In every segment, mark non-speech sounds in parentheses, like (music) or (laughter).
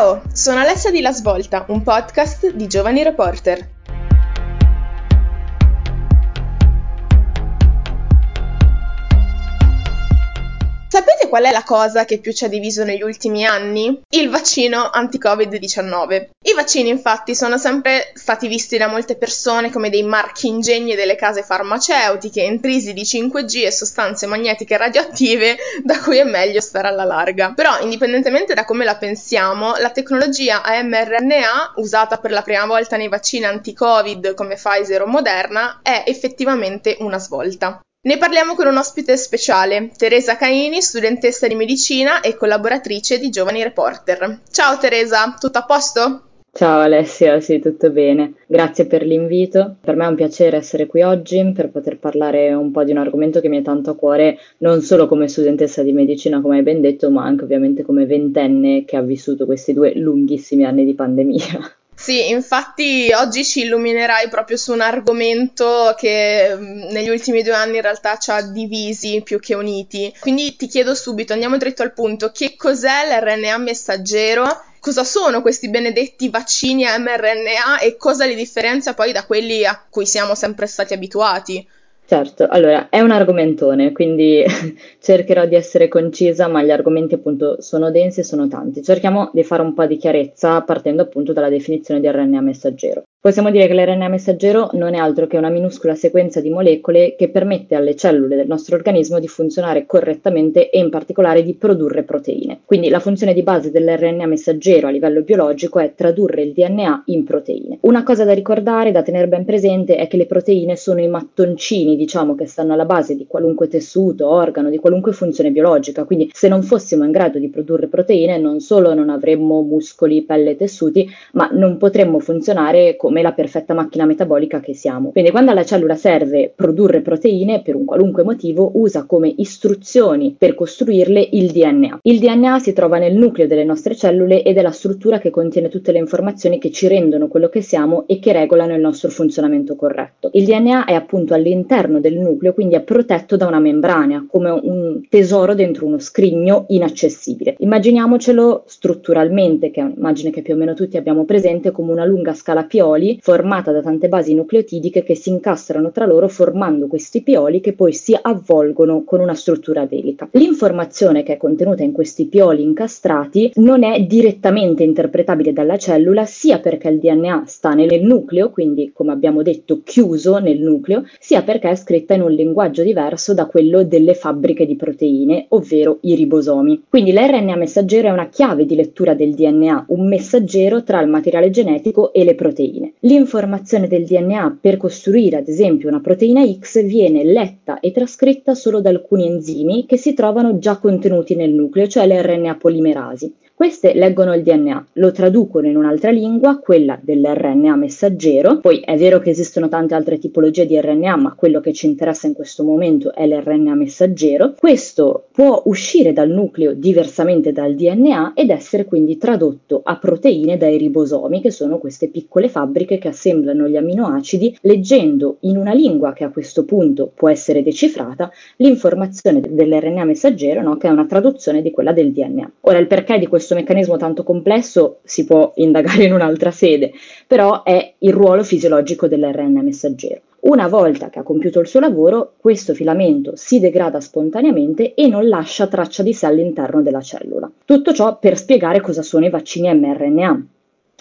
Ciao, sono Alessia di La Svolta, un podcast di Giovani Reporter. Qual è la cosa che più ci ha diviso negli ultimi anni? Il vaccino anti-Covid-19. I vaccini infatti sono sempre stati visti da molte persone come dei marchi ingegni delle case farmaceutiche, intrisi di 5G e sostanze magnetiche radioattive da cui è meglio stare alla larga. Però, indipendentemente da come la pensiamo, la tecnologia a mRNA, usata per la prima volta nei vaccini anti-Covid come Pfizer o Moderna, è effettivamente una svolta. Ne parliamo con un ospite speciale, Teresa Caini, studentessa di medicina e collaboratrice di Giovani Reporter. Ciao Teresa, tutto a posto? Ciao Alessia, sì, tutto bene. Grazie per l'invito. Per me è un piacere essere qui oggi per poter parlare un po' di un argomento che mi è tanto a cuore, non solo come studentessa di medicina, come hai ben detto, ma anche ovviamente come ventenne che ha vissuto questi due lunghissimi anni di pandemia. Sì, infatti oggi ci illuminerai proprio su un argomento che mm, negli ultimi due anni in realtà ci ha divisi più che uniti. Quindi ti chiedo subito, andiamo dritto al punto, che cos'è l'RNA messaggero? Cosa sono questi benedetti vaccini a mRNA e cosa li differenzia poi da quelli a cui siamo sempre stati abituati? Certo, allora è un argomentone, quindi (laughs) cercherò di essere concisa, ma gli argomenti appunto sono densi e sono tanti. Cerchiamo di fare un po' di chiarezza partendo appunto dalla definizione di RNA messaggero. Possiamo dire che l'RNA messaggero non è altro che una minuscola sequenza di molecole che permette alle cellule del nostro organismo di funzionare correttamente e in particolare di produrre proteine. Quindi la funzione di base dell'RNA messaggero a livello biologico è tradurre il DNA in proteine. Una cosa da ricordare, da tenere ben presente, è che le proteine sono i mattoncini, diciamo, che stanno alla base di qualunque tessuto, organo, di qualunque funzione biologica. Quindi se non fossimo in grado di produrre proteine, non solo non avremmo muscoli, pelle e tessuti, ma non potremmo funzionare come come la perfetta macchina metabolica che siamo. Quindi quando alla cellula serve produrre proteine per un qualunque motivo, usa come istruzioni per costruirle il DNA. Il DNA si trova nel nucleo delle nostre cellule ed è la struttura che contiene tutte le informazioni che ci rendono quello che siamo e che regolano il nostro funzionamento corretto. Il DNA è appunto all'interno del nucleo, quindi è protetto da una membrana, come un tesoro dentro uno scrigno inaccessibile. Immaginiamocelo strutturalmente, che è un'immagine che più o meno tutti abbiamo presente, come una lunga scala pioli pioli formata da tante basi nucleotidiche che si incastrano tra loro formando questi pioli che poi si avvolgono con una struttura velica. L'informazione che è contenuta in questi pioli incastrati non è direttamente interpretabile dalla cellula sia perché il DNA sta nel nucleo, quindi come abbiamo detto chiuso nel nucleo, sia perché è scritta in un linguaggio diverso da quello delle fabbriche di proteine, ovvero i ribosomi. Quindi l'RNA messaggero è una chiave di lettura del DNA, un messaggero tra il materiale genetico e le proteine. L'informazione del DNA per costruire ad esempio una proteina X viene letta e trascritta solo da alcuni enzimi che si trovano già contenuti nel nucleo, cioè le RNA polimerasi. Queste leggono il DNA, lo traducono in un'altra lingua, quella dell'RNA messaggero. Poi è vero che esistono tante altre tipologie di RNA, ma quello che ci interessa in questo momento è l'RNA messaggero. Questo può uscire dal nucleo diversamente dal DNA ed essere quindi tradotto a proteine dai ribosomi, che sono queste piccole fabbriche che assemblano gli aminoacidi, leggendo in una lingua che a questo punto può essere decifrata l'informazione dell'RNA messaggero, no? che è una traduzione di quella del DNA. Ora il perché di questo questo meccanismo tanto complesso si può (laughs) indagare in un'altra sede, però è il ruolo fisiologico dell'RNA messaggero. Una volta che ha compiuto il suo lavoro, questo filamento si degrada spontaneamente e non lascia traccia di sé all'interno della cellula. Tutto ciò per spiegare cosa sono i vaccini mRNA.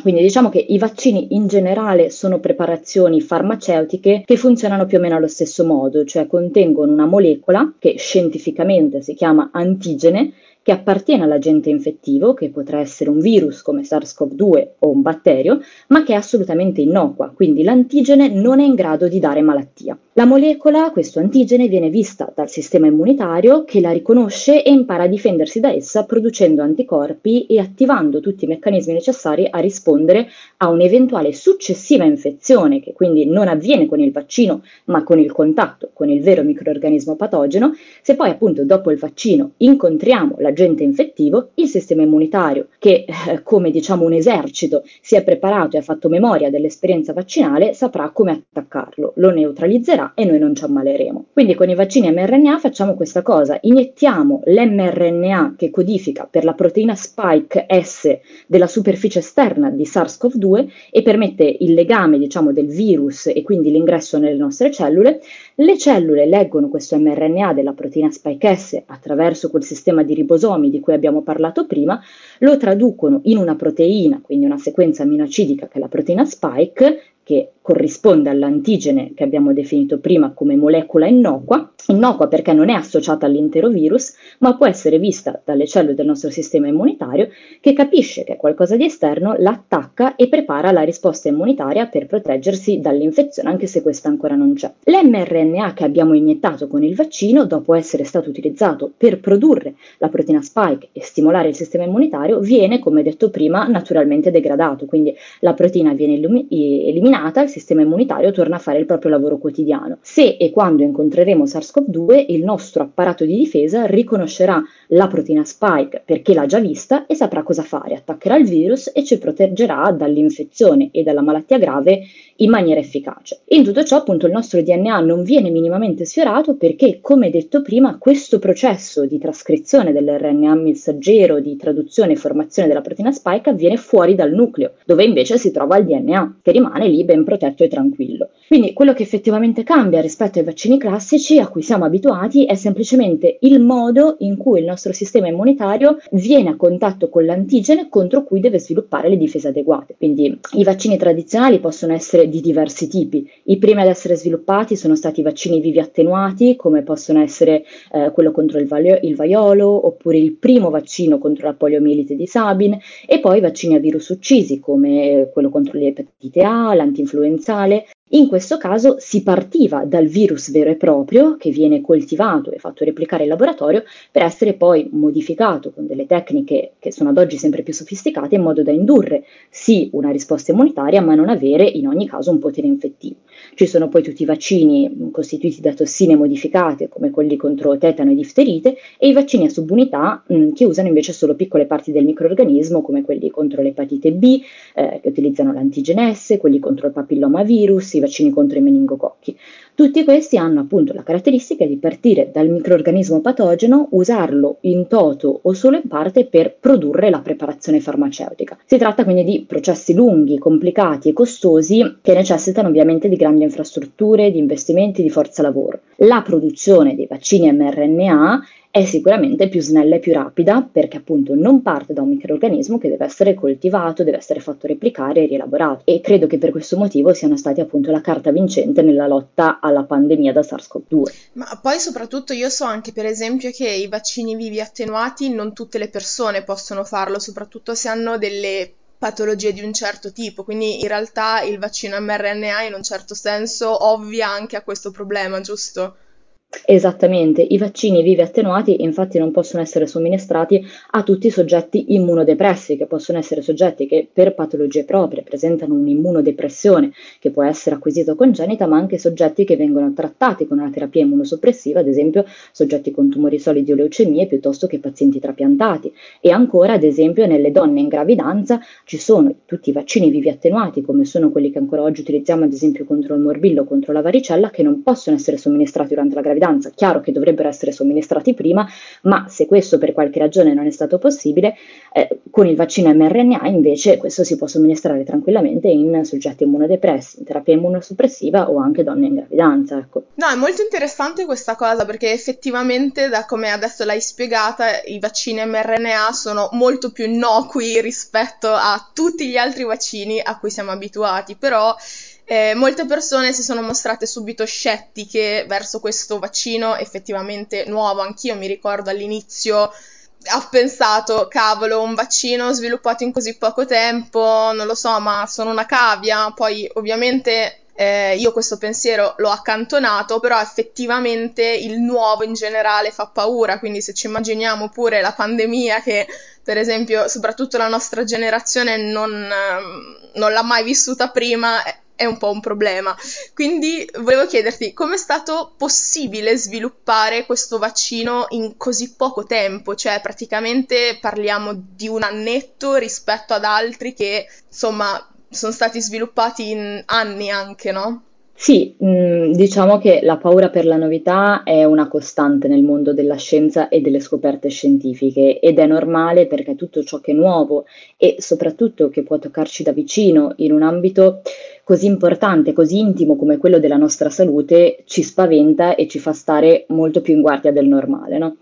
Quindi diciamo che i vaccini in generale sono preparazioni farmaceutiche che funzionano più o meno allo stesso modo, cioè contengono una molecola che scientificamente si chiama antigene che appartiene all'agente infettivo, che potrà essere un virus come SARS-CoV-2 o un batterio, ma che è assolutamente innocua, quindi l'antigene non è in grado di dare malattia. La molecola, questo antigene, viene vista dal sistema immunitario che la riconosce e impara a difendersi da essa producendo anticorpi e attivando tutti i meccanismi necessari a rispondere a un'eventuale successiva infezione, che quindi non avviene con il vaccino ma con il contatto con il vero microorganismo patogeno. Se poi appunto dopo il vaccino incontriamo la dell'agente infettivo, il sistema immunitario, che eh, come diciamo un esercito si è preparato e ha fatto memoria dell'esperienza vaccinale, saprà come attaccarlo, lo neutralizzerà e noi non ci ammaleremo. Quindi con i vaccini mRNA facciamo questa cosa, iniettiamo l'mRNA che codifica per la proteina spike S della superficie esterna di SARS-CoV-2 e permette il legame diciamo del virus e quindi l'ingresso nelle nostre cellule, le cellule leggono questo mRNA della proteina spike S attraverso quel sistema di ribosomi di cui abbiamo parlato prima, lo traducono in una proteina, quindi una sequenza aminoacidica che è la proteina spike, che corrisponde all'antigene che abbiamo definito prima come molecola innocua, innocua perché non è associata all'intero virus, ma può essere vista dalle cellule del nostro sistema immunitario che capisce che è qualcosa di esterno, l'attacca e prepara la risposta immunitaria per proteggersi dall'infezione, anche se questa ancora non c'è. L'mRNA che abbiamo iniettato con il vaccino, dopo essere stato utilizzato per produrre la proteina spike e stimolare il sistema immunitario, viene, come detto prima, naturalmente degradato, quindi la proteina viene eliminata, il sistema immunitario torna a fare il proprio lavoro quotidiano. Se e quando incontreremo SARS-CoV-2, il nostro apparato di difesa riconoscerà la proteina spike perché l'ha già vista e saprà cosa fare, attaccherà il virus e ci proteggerà dall'infezione e dalla malattia grave in maniera efficace. In tutto ciò, appunto, il nostro DNA non viene minimamente sfiorato perché, come detto prima, questo processo di trascrizione dell'RNA messaggero, di traduzione e formazione della proteina spike avviene fuori dal nucleo, dove invece si trova il DNA, che rimane lì ben protetto e tranquillo. Quindi quello che effettivamente cambia rispetto ai vaccini classici a cui siamo abituati è semplicemente il modo in cui il nostro sistema immunitario viene a contatto con l'antigene contro cui deve sviluppare le difese adeguate. Quindi i vaccini tradizionali possono essere di diversi tipi. I primi ad essere sviluppati sono stati i vaccini vivi attenuati, come possono essere eh, quello contro il, valio- il vaiolo, oppure il primo vaccino contro la poliomielite di Sabin, e poi vaccini a virus uccisi, come quello contro l'epatite A, l'antinfluenzale, in questo caso si partiva dal virus vero e proprio, che viene coltivato e fatto replicare in laboratorio, per essere poi modificato con delle tecniche che sono ad oggi sempre più sofisticate, in modo da indurre sì una risposta immunitaria, ma non avere in ogni caso un potere infettivo. Ci sono poi tutti i vaccini costituiti da tossine modificate, come quelli contro tetano e difterite, e i vaccini a subunità mh, che usano invece solo piccole parti del microorganismo, come quelli contro l'epatite B, eh, che utilizzano l'antigene S, quelli contro il papillomavirus, i vaccini contro i meningococchi. Tutti questi hanno appunto la caratteristica di partire dal microorganismo patogeno, usarlo in toto o solo in parte per produrre la preparazione farmaceutica. Si tratta quindi di processi lunghi, complicati e costosi che necessitano ovviamente di grandi infrastrutture, di investimenti, di forza lavoro. La produzione dei vaccini mRNA è sicuramente più snella e più rapida perché appunto non parte da un microorganismo che deve essere coltivato, deve essere fatto replicare e rielaborato e credo che per questo motivo siano stati appunto la carta vincente nella lotta alla pandemia da SARS-CoV-2. Ma poi soprattutto io so anche per esempio che i vaccini vivi attenuati non tutte le persone possono farlo, soprattutto se hanno delle patologie di un certo tipo, quindi in realtà il vaccino mRNA in un certo senso ovvia anche a questo problema, giusto? Esattamente, i vaccini vivi attenuati infatti non possono essere somministrati a tutti i soggetti immunodepressi, che possono essere soggetti che per patologie proprie presentano un'immunodepressione che può essere acquisita congenita, ma anche soggetti che vengono trattati con una terapia immunosoppressiva, ad esempio soggetti con tumori solidi o leucemie piuttosto che pazienti trapiantati. E ancora, ad esempio, nelle donne in gravidanza ci sono tutti i vaccini vivi attenuati, come sono quelli che ancora oggi utilizziamo ad esempio contro il morbillo o contro la varicella, che non possono essere somministrati durante la gravidanza gravidanza. Chiaro che dovrebbero essere somministrati prima, ma se questo per qualche ragione non è stato possibile, eh, con il vaccino mRNA invece questo si può somministrare tranquillamente in soggetti immunodepressi, in terapia immunosoppressiva o anche donne in gravidanza. Ecco. No, è molto interessante questa cosa perché effettivamente, da come adesso l'hai spiegata, i vaccini mRNA sono molto più innocui rispetto a tutti gli altri vaccini a cui siamo abituati, però eh, molte persone si sono mostrate subito scettiche verso questo vaccino effettivamente nuovo. Anch'io mi ricordo all'inizio ho pensato, cavolo, un vaccino sviluppato in così poco tempo, non lo so, ma sono una cavia. Poi ovviamente eh, io questo pensiero l'ho accantonato, però effettivamente il nuovo in generale fa paura, quindi se ci immaginiamo pure la pandemia che per esempio soprattutto la nostra generazione non, non l'ha mai vissuta prima, è un po' un problema. Quindi volevo chiederti come è stato possibile sviluppare questo vaccino in così poco tempo, cioè praticamente parliamo di un annetto rispetto ad altri che insomma sono stati sviluppati in anni anche, no? Sì, mh, diciamo che la paura per la novità è una costante nel mondo della scienza e delle scoperte scientifiche ed è normale perché tutto ciò che è nuovo e soprattutto che può toccarci da vicino in un ambito così importante, così intimo come quello della nostra salute, ci spaventa e ci fa stare molto più in guardia del normale, no?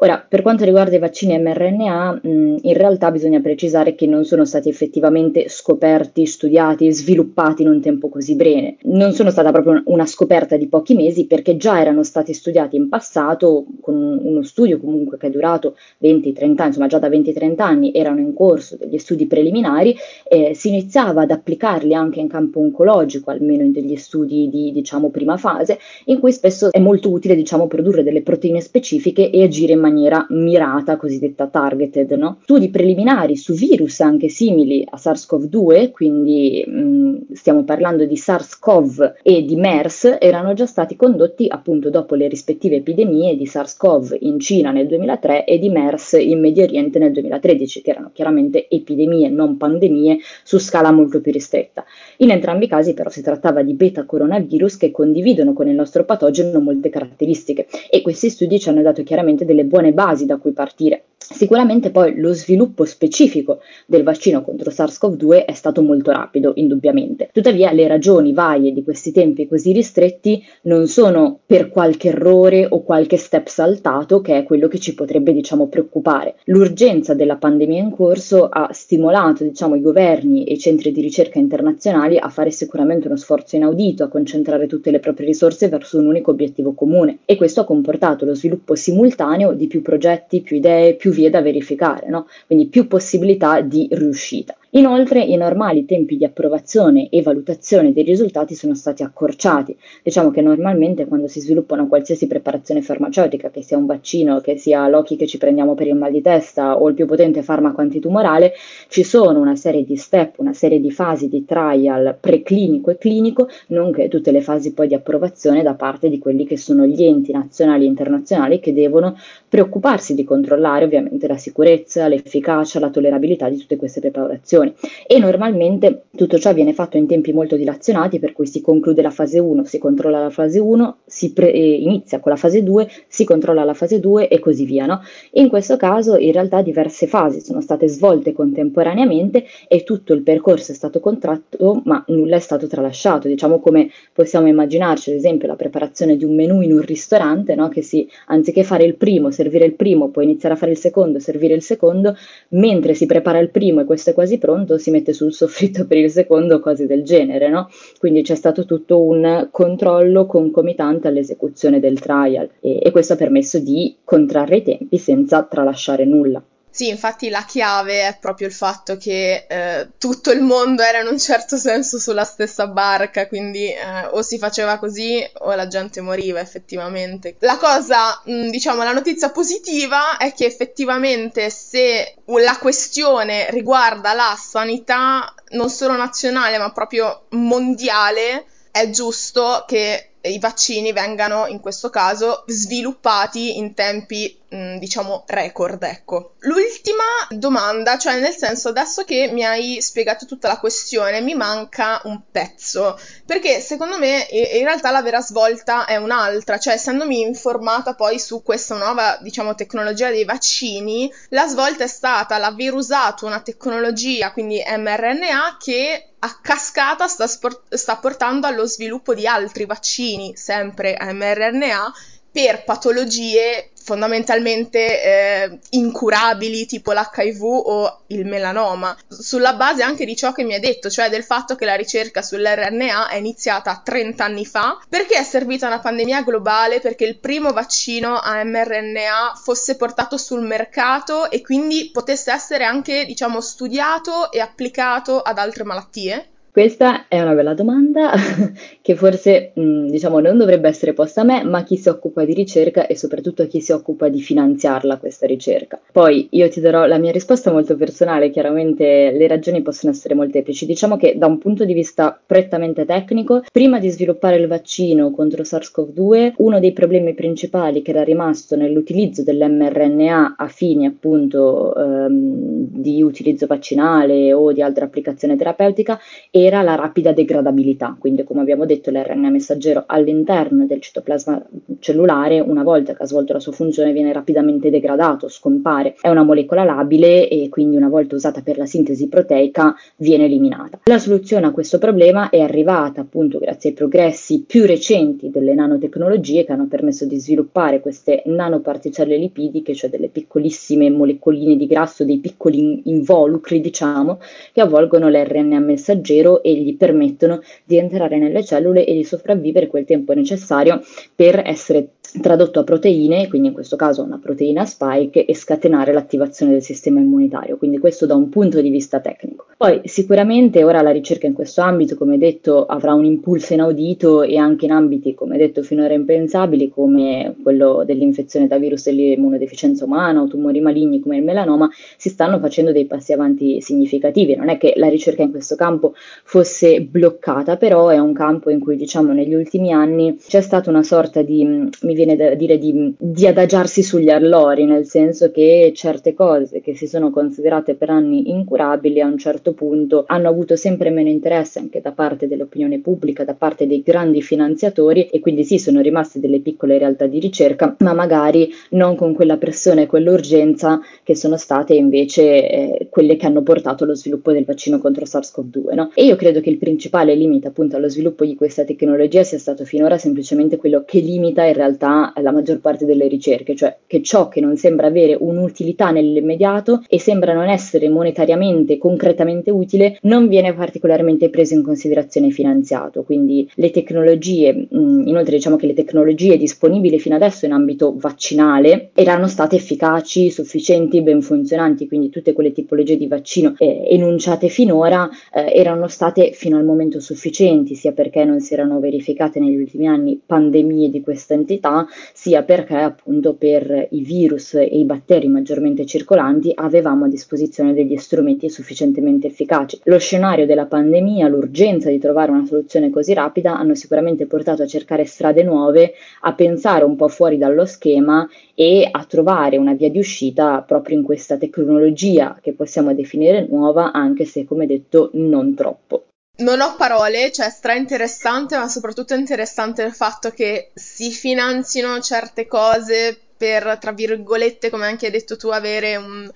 Ora, per quanto riguarda i vaccini mRNA, mh, in realtà bisogna precisare che non sono stati effettivamente scoperti, studiati, sviluppati in un tempo così breve. Non sono stata proprio una scoperta di pochi mesi perché già erano stati studiati in passato con uno studio comunque che è durato 20-30 anni, insomma già da 20-30 anni erano in corso degli studi preliminari, eh, si iniziava ad applicarli anche in campo oncologico, almeno in degli studi di diciamo prima fase, in cui spesso è molto utile diciamo produrre delle proteine specifiche e agire in maniera mirata, cosiddetta targeted. No? Studi preliminari su virus anche simili a SARS-CoV-2, quindi mh, stiamo parlando di SARS-CoV e di MERS, erano già stati condotti appunto dopo le rispettive epidemie di SARS-CoV in Cina nel 2003 e di MERS in Medio Oriente nel 2013, che erano chiaramente epidemie, non pandemie, su scala molto più ristretta. In entrambi i casi però si trattava di beta coronavirus che condividono con il nostro patogeno molte caratteristiche e questi studi ci hanno dato chiaramente delle buone basi da cui partire. Sicuramente poi lo sviluppo specifico del vaccino contro SARS-CoV-2 è stato molto rapido, indubbiamente. Tuttavia le ragioni varie di questi tempi così ristretti non sono per qualche errore o qualche step saltato che è quello che ci potrebbe, diciamo, preoccupare. L'urgenza della pandemia in corso ha stimolato, diciamo, i governi e i centri di ricerca internazionali a fare sicuramente uno sforzo inaudito, a concentrare tutte le proprie risorse verso un unico obiettivo comune e questo ha comportato lo sviluppo simultaneo di più progetti, più idee, più vie da verificare, no? quindi più possibilità di riuscita. Inoltre i normali tempi di approvazione e valutazione dei risultati sono stati accorciati. Diciamo che normalmente quando si sviluppa una qualsiasi preparazione farmaceutica, che sia un vaccino, che sia l'occhi che ci prendiamo per il mal di testa o il più potente farmaco antitumorale, ci sono una serie di step, una serie di fasi di trial preclinico e clinico, nonché tutte le fasi poi di approvazione da parte di quelli che sono gli enti nazionali e internazionali che devono preoccuparsi di controllare ovviamente la sicurezza, l'efficacia, la tollerabilità di tutte queste preparazioni operazioni e normalmente tutto ciò viene fatto in tempi molto dilazionati per cui si conclude la fase 1, si controlla la fase 1, si pre- eh, inizia con la fase 2, si controlla la fase 2 e così via. No? In questo caso in realtà diverse fasi sono state svolte contemporaneamente e tutto il percorso è stato contratto ma nulla è stato tralasciato, diciamo come possiamo immaginarci ad esempio la preparazione di un menù in un ristorante no? che si anziché fare il primo, servire il primo, poi iniziare a fare il secondo, servire il secondo, mentre si prepara il primo e questo è quasi pronto, pronto si mette sul soffritto per il secondo, cose del genere, no? Quindi c'è stato tutto un controllo concomitante all'esecuzione del trial e, e questo ha permesso di contrarre i tempi senza tralasciare nulla. Sì, infatti la chiave è proprio il fatto che eh, tutto il mondo era in un certo senso sulla stessa barca, quindi eh, o si faceva così o la gente moriva effettivamente. La cosa, mh, mm, diciamo, la notizia positiva è che effettivamente se la questione riguarda la sanità non solo nazionale ma proprio mondiale, è giusto che i vaccini vengano in questo caso sviluppati in tempi mm, diciamo record ecco. L'ultima domanda cioè nel senso adesso che mi hai spiegato tutta la questione mi manca un pezzo perché secondo me in realtà la vera svolta è un'altra cioè essendomi informata poi su questa nuova diciamo tecnologia dei vaccini la svolta è stata l'aver usato una tecnologia quindi mRNA che a cascata sta, sport- sta portando allo sviluppo di altri vaccini, sempre a mRNA, per patologie fondamentalmente eh, incurabili tipo l'HIV o il melanoma, sulla base anche di ciò che mi ha detto, cioè del fatto che la ricerca sull'RNA è iniziata 30 anni fa, perché è servita una pandemia globale, perché il primo vaccino a mRNA fosse portato sul mercato e quindi potesse essere anche, diciamo, studiato e applicato ad altre malattie? Questa è una bella domanda (laughs) che forse mh, diciamo non dovrebbe essere posta a me, ma a chi si occupa di ricerca e soprattutto a chi si occupa di finanziarla questa ricerca. Poi io ti darò la mia risposta molto personale, chiaramente le ragioni possono essere molteplici. Diciamo che da un punto di vista prettamente tecnico, prima di sviluppare il vaccino contro SARS-CoV-2, uno dei problemi principali che era rimasto nell'utilizzo dell'mRNA a fini appunto ehm, di utilizzo vaccinale o di altra applicazione terapeutica era la rapida degradabilità, quindi come abbiamo detto l'RNA messaggero all'interno del citoplasma cellulare, una volta che ha svolto la sua funzione, viene rapidamente degradato, scompare, è una molecola labile e quindi una volta usata per la sintesi proteica viene eliminata. La soluzione a questo problema è arrivata appunto grazie ai progressi più recenti delle nanotecnologie che hanno permesso di sviluppare queste nanoparticelle lipidiche, cioè delle piccolissime molecoline di grasso, dei piccoli involucri diciamo, che avvolgono l'RNA messaggero vero e gli permettono di entrare nelle cellule e di sopravvivere quel tempo necessario per essere tradotto a proteine, quindi in questo caso una proteina spike, e scatenare l'attivazione del sistema immunitario. Quindi questo da un punto di vista tecnico. Poi sicuramente ora la ricerca in questo ambito, come detto, avrà un impulso inaudito e anche in ambiti, come detto, finora impensabili, come quello dell'infezione da virus dell'immunodeficienza umana o tumori maligni come il melanoma, si stanno facendo dei passi avanti significativi. Non è che la ricerca in questo campo fosse bloccata, però è un campo in cui, diciamo, negli ultimi anni c'è stata una sorta di, mi viene da dire, di, di adagiarsi sugli allori, nel senso che certe cose che si sono considerate per anni incurabili a un certo punto hanno avuto sempre meno interesse anche da parte dell'opinione pubblica, da parte dei grandi finanziatori e quindi sì, sono rimaste delle piccole realtà di ricerca, ma magari non con quella pressione e quell'urgenza che sono state invece eh, quelle che hanno portato allo sviluppo del vaccino contro SARS-CoV-2. No? E io credo che il principale limite appunto allo sviluppo di questa tecnologia sia stato finora semplicemente quello che limita in realtà la maggior parte delle ricerche, cioè che ciò che non sembra avere un'utilità nell'immediato e sembra non essere monetariamente concretamente utile non viene particolarmente preso in considerazione e finanziato. Quindi le tecnologie, mh, inoltre diciamo che le tecnologie disponibili fino adesso in ambito vaccinale erano state efficaci, sufficienti, ben funzionanti, quindi tutte quelle tipologie di vaccino eh, enunciate finora eh, erano state fino al momento sufficienti, sia perché non si erano verificate negli ultimi anni pandemie di questa entità, sia perché appunto per i virus e i batteri maggiormente circolanti avevamo a disposizione degli strumenti sufficientemente efficaci. Lo scenario della pandemia, l'urgenza di trovare una soluzione così rapida hanno sicuramente portato a cercare strade nuove, a pensare un po' fuori dallo schema e a trovare una via di uscita proprio in questa tecnologia che possiamo definire nuova, anche se come detto non troppo. Non ho parole, cioè stra interessante, ma soprattutto interessante il fatto che si finanzino certe cose per, tra virgolette, come anche hai detto tu, avere un,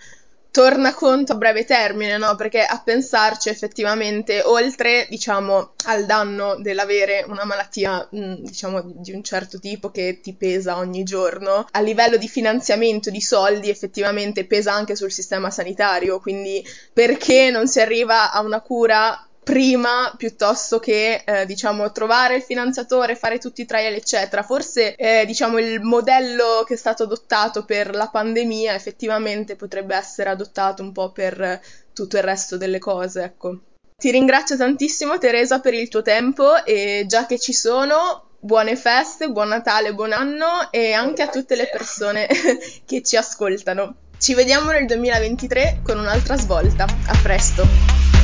tornaconto a breve termine, no? Perché a pensarci effettivamente, oltre, diciamo, al danno dell'avere una malattia, mm, diciamo, di un certo tipo che ti pesa ogni giorno, a livello di finanziamento di soldi effettivamente pesa anche sul sistema sanitario, quindi perché non si arriva a una cura prima piuttosto che eh, diciamo trovare il finanziatore, fare tutti i trial eccetera. Forse eh, diciamo il modello che è stato adottato per la pandemia effettivamente potrebbe essere adottato un po' per tutto il resto delle cose, ecco. Ti ringrazio tantissimo Teresa per il tuo tempo e già che ci sono buone feste, buon Natale, buon anno e anche a tutte le persone (laughs) che ci ascoltano. Ci vediamo nel 2023 con un'altra svolta. A presto!